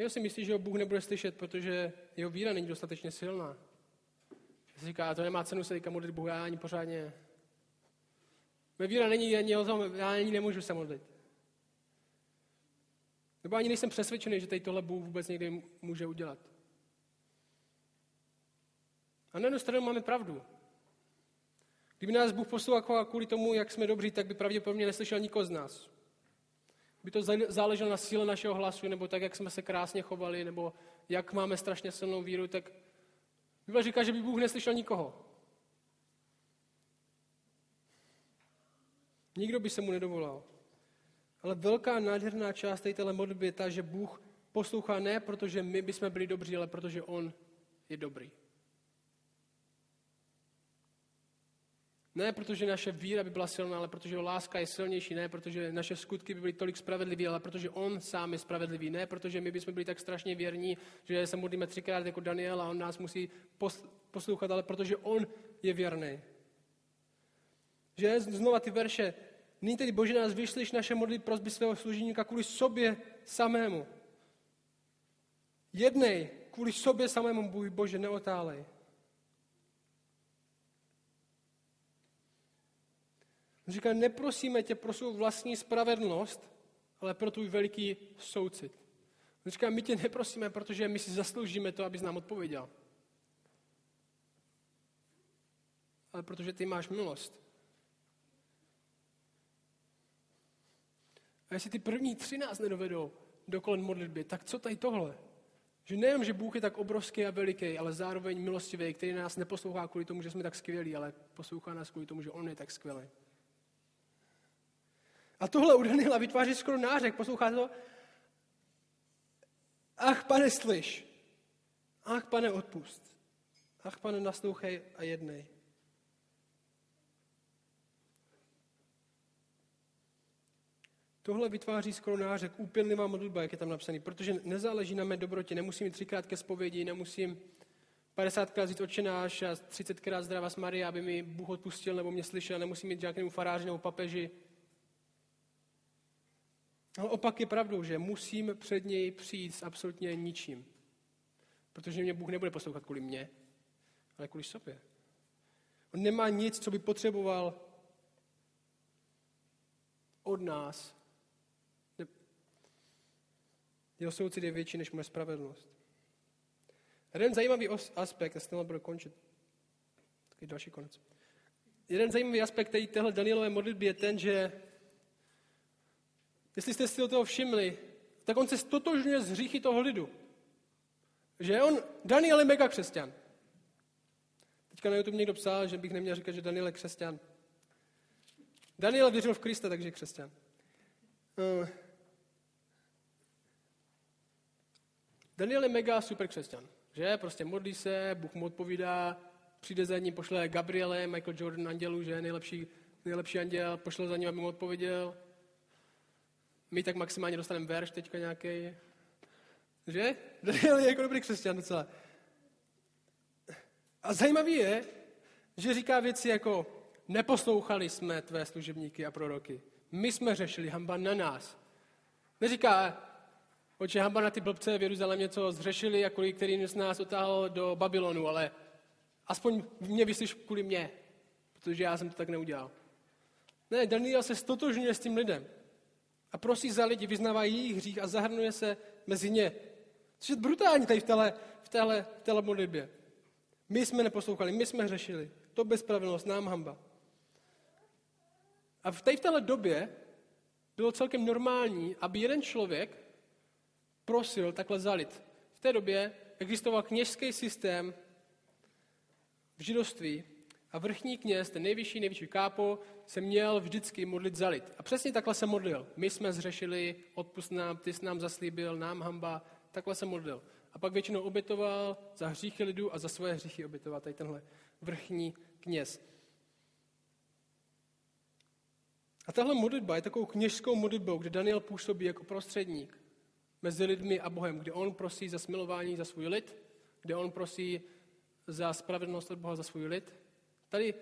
Někdo si myslí, že ho Bůh nebude slyšet, protože jeho víra není dostatečně silná. Si říká, to nemá cenu se teďka modlit Bůh, já ani pořádně. Moje víra není ani tom, já ani nemůžu se modlit. Nebo ani nejsem přesvědčený, že tady tohle Bůh vůbec někdy může udělat. A na jednu stranu máme pravdu. Kdyby nás Bůh poslouchal kvůli tomu, jak jsme dobří, tak by pravděpodobně neslyšel nikoho z nás. By to záleželo na síle našeho hlasu, nebo tak, jak jsme se krásně chovali, nebo jak máme strašně silnou víru, tak Bible říká, že by Bůh neslyšel nikoho. Nikdo by se mu nedovolal. Ale velká nádherná část této modlitby je ta, že Bůh poslouchá ne protože my bychom byli dobří, ale protože On je dobrý. Ne protože naše víra by byla silná, ale protože láska je silnější. Ne protože naše skutky by byly tolik spravedlivé, ale protože on sám je spravedlivý. Ne protože my bychom byli tak strašně věrní, že se modlíme třikrát jako Daniel a on nás musí poslouchat, ale protože on je věrný. Že znova ty verše. Nyní tedy Bože nás vyšliš naše modly prosby svého služebníka kvůli sobě samému. Jednej, kvůli sobě samému, Bože, neotálej. On říká, neprosíme tě pro svou vlastní spravedlnost, ale pro tvůj veliký soucit. On říká, my tě neprosíme, protože my si zasloužíme to, abys nám odpověděl. Ale protože ty máš milost. A jestli ty první tři nás nedovedou do kolem modlitby, tak co tady tohle? Že nejenom, že Bůh je tak obrovský a veliký, ale zároveň milostivý, který nás neposlouchá kvůli tomu, že jsme tak skvělí, ale poslouchá nás kvůli tomu, že On je tak skvělý. A tohle u Daniela vytváří skoro nářek. Posloucháte to? Ach, pane, slyš. Ach, pane, odpust. Ach, pane, naslouchej a jednej. Tohle vytváří skoro nářek, úpěnlivá modlitba, jak je tam napsaný, protože nezáleží na mé dobrotě, nemusím jít třikrát ke zpovědi, nemusím 50krát říct očenáš a 30krát zdravá Maria, aby mi Bůh odpustil nebo mě slyšel, nemusím jít nějakému faráři nebo papeži. Ale opak je pravdou, že musím před něj přijít s absolutně ničím. Protože mě Bůh nebude poslouchat kvůli mně, ale kvůli sobě. On nemá nic, co by potřeboval od nás. Jeho soucit je větší než moje spravedlnost. Jeden zajímavý aspekt, já se budu končit. Takový další konec. Jeden zajímavý aspekt té téhle Danielové modlitby je ten, že jestli jste si o toho všimli, tak on se stotožňuje s hříchy toho lidu. Že on, Daniel je mega křesťan. Teďka na YouTube někdo psal, že bych neměl říkat, že Daniel je křesťan. Daniel věřil v Krista, takže je křesťan. Uh, Daniel je mega super křesťan. Že? Prostě modlí se, Bůh mu odpovídá, přijde za ním, pošle Gabriele, Michael Jordan andělu, že nejlepší, nejlepší anděl, pošle za ním, aby mu odpověděl. My tak maximálně dostaneme verš teďka nějaký. Že? Daniel je jako dobrý křesťan docela. A zajímavý je, že říká věci jako neposlouchali jsme tvé služebníky a proroky. My jsme řešili, hamba na nás. Neříká, oče, hamba na ty blbce v Jeruzalémě, co zřešili a kvůli který z nás otáhl do Babylonu, ale aspoň mě vyslyš kvůli mě, protože já jsem to tak neudělal. Ne, Daniel se stotožňuje s tím lidem a prosí za lidi, vyznává jejich hřích a zahrnuje se mezi ně. Což je brutální tady v téhle, v téhle, v téhle modlitbě. My jsme neposlouchali, my jsme hřešili. To bezpravilnost, nám hamba. A v, v téhle době bylo celkem normální, aby jeden člověk prosil takhle zalit. V té době existoval kněžský systém v židovství a vrchní kněz, ten nejvyšší, nejvyšší kápo, se měl vždycky modlit za lid. A přesně takhle se modlil. My jsme zřešili, odpust nám, ty jsi nám zaslíbil, nám hamba, takhle se modlil. A pak většinou obětoval za hříchy lidu a za svoje hříchy obětoval tady tenhle vrchní kněz. A tahle modlitba je takovou kněžskou modlitbou, kde Daniel působí jako prostředník mezi lidmi a Bohem, kde on prosí za smilování za svůj lid, kde on prosí za spravedlnost od Boha za svůj lid. Tady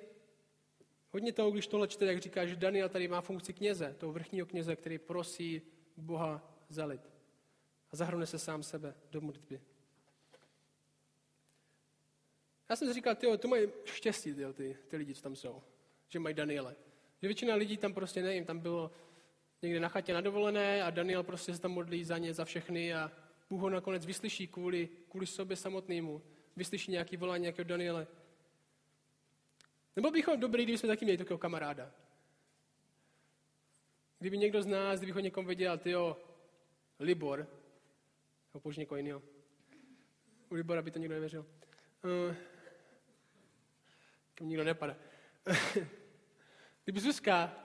hodně toho, když tohle čte, jak říká, že Daniel tady má funkci kněze, toho vrchního kněze, který prosí Boha za lid. A zahrne se sám sebe do modlitby. Já jsem si říkal, tyjo, to mají štěstí, tyjo, ty, ty lidi, co tam jsou, že mají Daniele. Že většina lidí tam prostě nevím, tam bylo někde na chatě na dovolené a Daniel prostě se tam modlí za ně, za všechny a Bůh ho nakonec vyslyší kvůli, kvůli sobě samotnému. Vyslyší nějaký volání nějakého Daniele. Nebo bychom dobrý, kdyby jsme taky měli takového kamaráda. Kdyby někdo z nás, kdybych ho někom viděl, tyjo, Libor, nebo použ někoho jiného. U Libora by to nikdo nevěřil. Uh, nikdo nepadá. Kdyby Zuzka,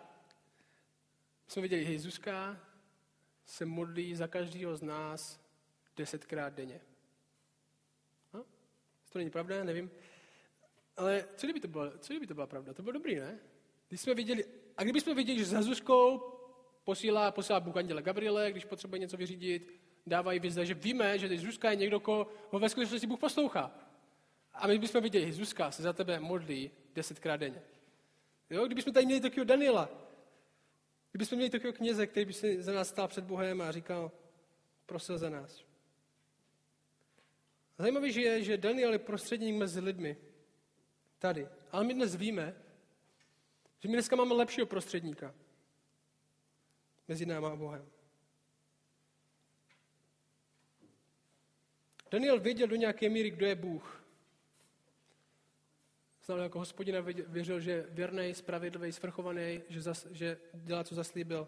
jsme viděli, hej, Zuzka se modlí za každého z nás desetkrát denně. No? To není pravda, nevím. Ale co kdyby to byla, co kdyby to byla pravda? To bylo dobrý, ne? Když jsme viděli, a kdybychom viděli, že za Zuzkou posílá, posílá Bůh anděla Gabriele, když potřebuje něco vyřídit, dávají vize, že víme, že Zuzka je někdo, koho ve skutečnosti Bůh poslouchá. A my bychom viděli, že Zuzka se za tebe modlí desetkrát denně. Jo? Kdybychom tady měli takového Daniela, kdybychom měli takového kněze, který by si za nás stál před Bohem a říkal, prosil za nás. Zajímavé je, že Daniel je prostředník mezi lidmi. Tady. Ale my dnes víme, že my dneska máme lepšího prostředníka mezi náma a Bohem. Daniel věděl do nějaké míry, kdo je Bůh. Znal jako hospodina, věřil, že je věrný, spravedlivý, svrchovaný, že, zas, že dělá, co zaslíbil.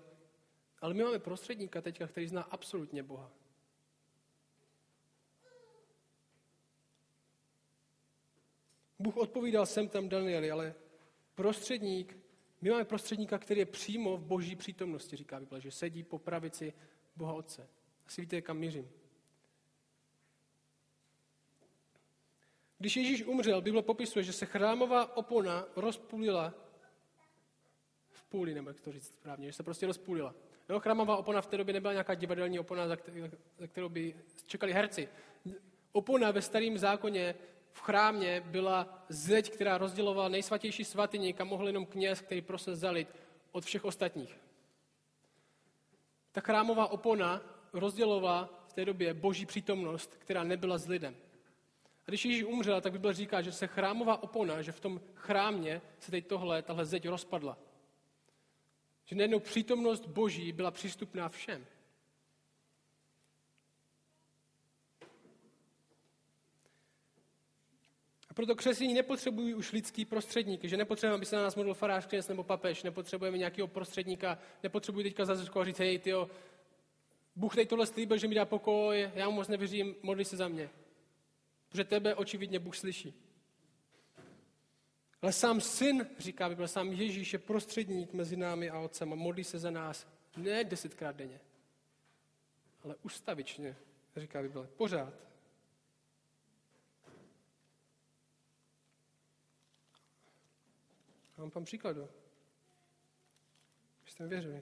Ale my máme prostředníka teďka, který zná absolutně Boha. Bůh odpovídal sem tam Danieli, ale prostředník, my máme prostředníka, který je přímo v boží přítomnosti, říká Bible, že sedí po pravici Boha Otce. Asi víte, kam mířím. Když Ježíš umřel, Bible popisuje, že se chrámová opona rozpůlila v půli, nebo jak to říct správně, že se prostě rozpůlila. Jo, chrámová opona v té době nebyla nějaká divadelní opona, za kterou by čekali herci. Opona ve starém zákoně v chrámě byla zeď, která rozdělovala nejsvatější svatyni, kam mohl jenom kněz, který prosil zalit od všech ostatních. Ta chrámová opona rozdělovala v té době boží přítomnost, která nebyla s lidem. A když Ježíš umřel, tak Bible říká, že se chrámová opona, že v tom chrámě se teď tohle, tahle zeď rozpadla. Že najednou přítomnost Boží byla přístupná všem. Proto křesení nepotřebují už lidský prostředník, že nepotřebujeme, aby se na nás modlil farář, kněz nebo papež, nepotřebujeme nějakého prostředníka, nepotřebuji teďka za a říct, hej, tyjo, Bůh teď tohle slíbil, že mi dá pokoj, já mu moc nevěřím, modli se za mě. Protože tebe očividně Bůh slyší. Ale sám syn, říká Bible, sám Ježíš je prostředník mezi námi a otcem a modlí se za nás ne desetkrát denně, ale ustavičně, říká Bible, pořád. Vám tam příkladu. Jste mi věřili.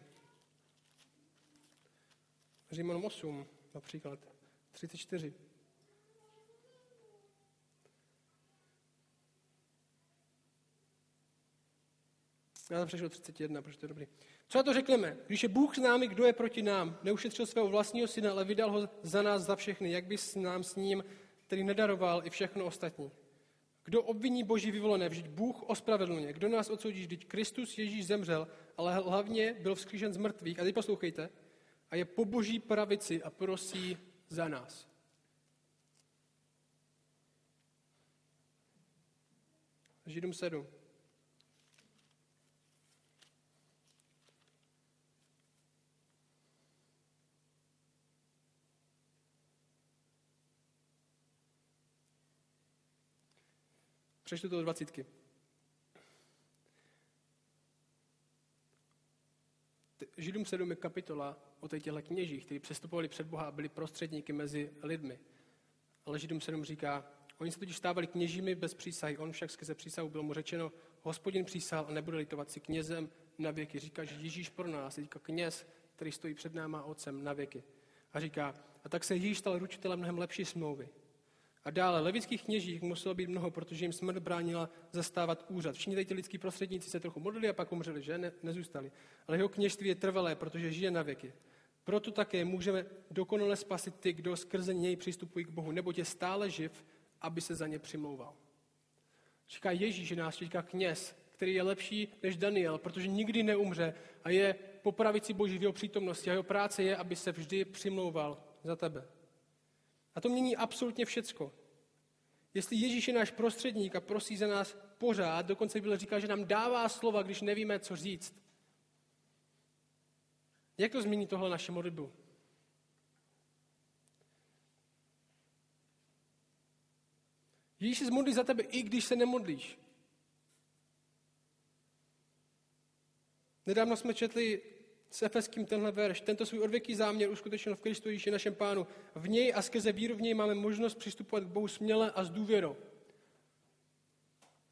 Římanům 8, například, 34. Já jsem přešel 31, protože to je dobrý. Co na to řekneme? Když je Bůh s námi, kdo je proti nám? Neušetřil svého vlastního syna, ale vydal ho za nás, za všechny. Jak by s nám s ním, který nedaroval i všechno ostatní? Kdo obviní boží vyvolené? Vždyť Bůh ospravedlňuje. Kdo nás odsoudí? Vždyť Kristus Ježíš zemřel, ale hlavně byl vzkřížen z mrtvých. A teď poslouchejte. A je po boží pravici a prosí za nás. Židům 7. Přečtu to do dvacítky. Židům 7 je kapitola o těchto kněžích, kteří přestupovali před Boha a byli prostředníky mezi lidmi. Ale Židům 7 říká, oni se totiž stávali kněžími bez přísahy, on však skrze přísahu bylo mu řečeno, hospodin přísahal a nebude litovat si knězem na věky. Říká, že Ježíš pro nás je kněz, který stojí před náma otcem na věky. A říká, a tak se Ježíš stal ručitelem mnohem lepší smlouvy. A dále, levických kněžích muselo být mnoho, protože jim smrt bránila zastávat úřad. Všichni tady ty lidský prostředníci se trochu modlili a pak umřeli, že? Ne, nezůstali. Ale jeho kněžství je trvalé, protože žije na věky. Proto také můžeme dokonale spasit ty, kdo skrze něj přistupují k Bohu, neboť je stále živ, aby se za ně přimlouval. Říká Ježíš, že nás říká kněz, který je lepší než Daniel, protože nikdy neumře a je po pravici Boží v jeho přítomnosti a jeho práce je, aby se vždy přimlouval za tebe. A to mění absolutně všecko. Jestli Ježíš je náš prostředník a prosí za nás pořád, dokonce byl říká, že nám dává slova, když nevíme, co říct, Jak to změní tohle naše modlitbu? Ježíš se modlí za tebe, i když se nemodlíš. Nedávno jsme četli s Efeským tenhle verš. Tento svůj odvěký záměr uskutečnil v Kristu Ježíši našem pánu. V něj a skrze víru v něj máme možnost přistupovat k Bohu směle a s důvěrou.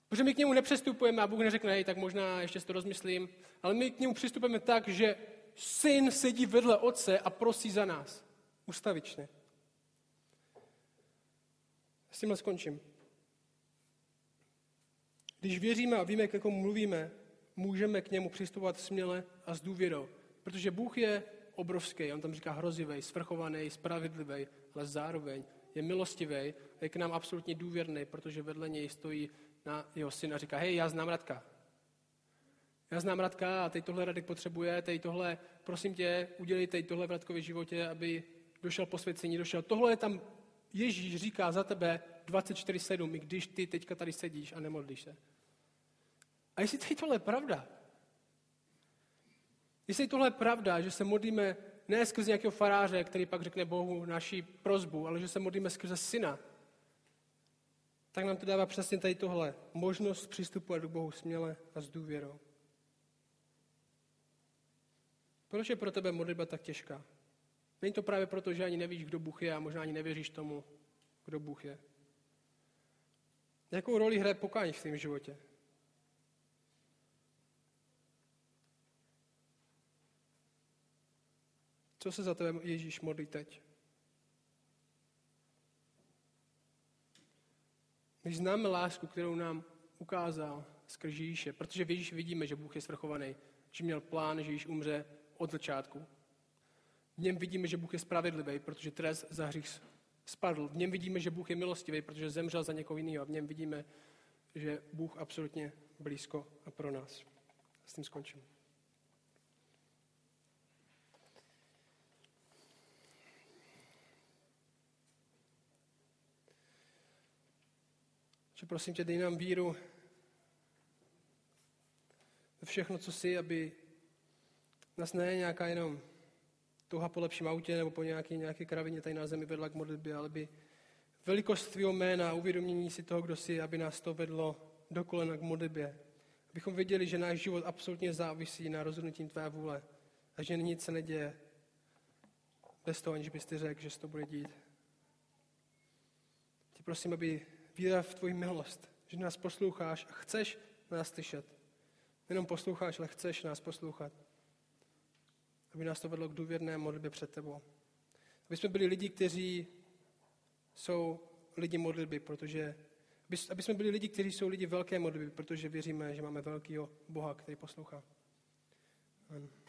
Protože my k němu nepřestupujeme a Bůh neřekne, hej, tak možná ještě si to rozmyslím, ale my k němu přistupujeme tak, že syn sedí vedle otce a prosí za nás. Ustavičně. S tímhle skončím. Když věříme a víme, k jakomu mluvíme, můžeme k němu přistupovat směle a s důvěrou. Protože Bůh je obrovský, on tam říká hrozivý, svrchovaný, spravedlivý, ale zároveň je milostivý a je k nám absolutně důvěrný, protože vedle něj stojí na jeho syn a říká, hej, já znám Radka. Já znám Radka a teď tohle Radek potřebuje, teď tohle, prosím tě, udělej teď tohle v Radkově životě, aby došel posvěcení, došel. Tohle je tam Ježíš říká za tebe 24-7, i když ty teďka tady sedíš a nemodlíš se. A jestli tady tohle je pravda, jestli tohle je pravda, že se modlíme ne skrze nějakého faráře, který pak řekne Bohu naši prozbu, ale že se modlíme skrze syna, tak nám to dává přesně tady tohle. Možnost přistupovat k Bohu směle a s důvěrou. Proč je pro tebe modlitba tak těžká? Není to právě proto, že ani nevíš, kdo Bůh je a možná ani nevěříš tomu, kdo Bůh je. Jakou roli hraje pokání v tvém životě? Co se za tebe Ježíš modlí teď? My známe lásku, kterou nám ukázal skrz Ježíše, protože v vidíme, že Bůh je svrchovaný, že měl plán, že Ježíš umře od začátku. V něm vidíme, že Bůh je spravedlivý, protože trest za hřích spadl. V něm vidíme, že Bůh je milostivý, protože zemřel za někoho jiného. V něm vidíme, že Bůh absolutně blízko a pro nás. S tím skončím. Že prosím tě, dej nám víru ve všechno, co jsi, aby nás ne nějaká jenom touha po lepším autě nebo po nějaké, nějaké kravině tady na zemi vedla k modlitbě, ale by velikost tvého jména, uvědomění si toho, kdo jsi, aby nás to vedlo do kolena k modlitbě. Abychom věděli, že náš život absolutně závisí na rozhodnutí tvé vůle a že nic se neděje bez toho, aniž bys ty řekl, že se to bude dít. Tě prosím, aby víra v tvoji milost, že nás posloucháš a chceš nás slyšet. Jenom posloucháš, ale chceš nás poslouchat. Aby nás to vedlo k důvěrné modlitbě před tebou. Aby jsme byli lidi, kteří jsou lidi modlitby, protože aby, jsme byli lidi, kteří jsou lidi velké modlitby, protože věříme, že máme velkého Boha, který poslouchá. Amen.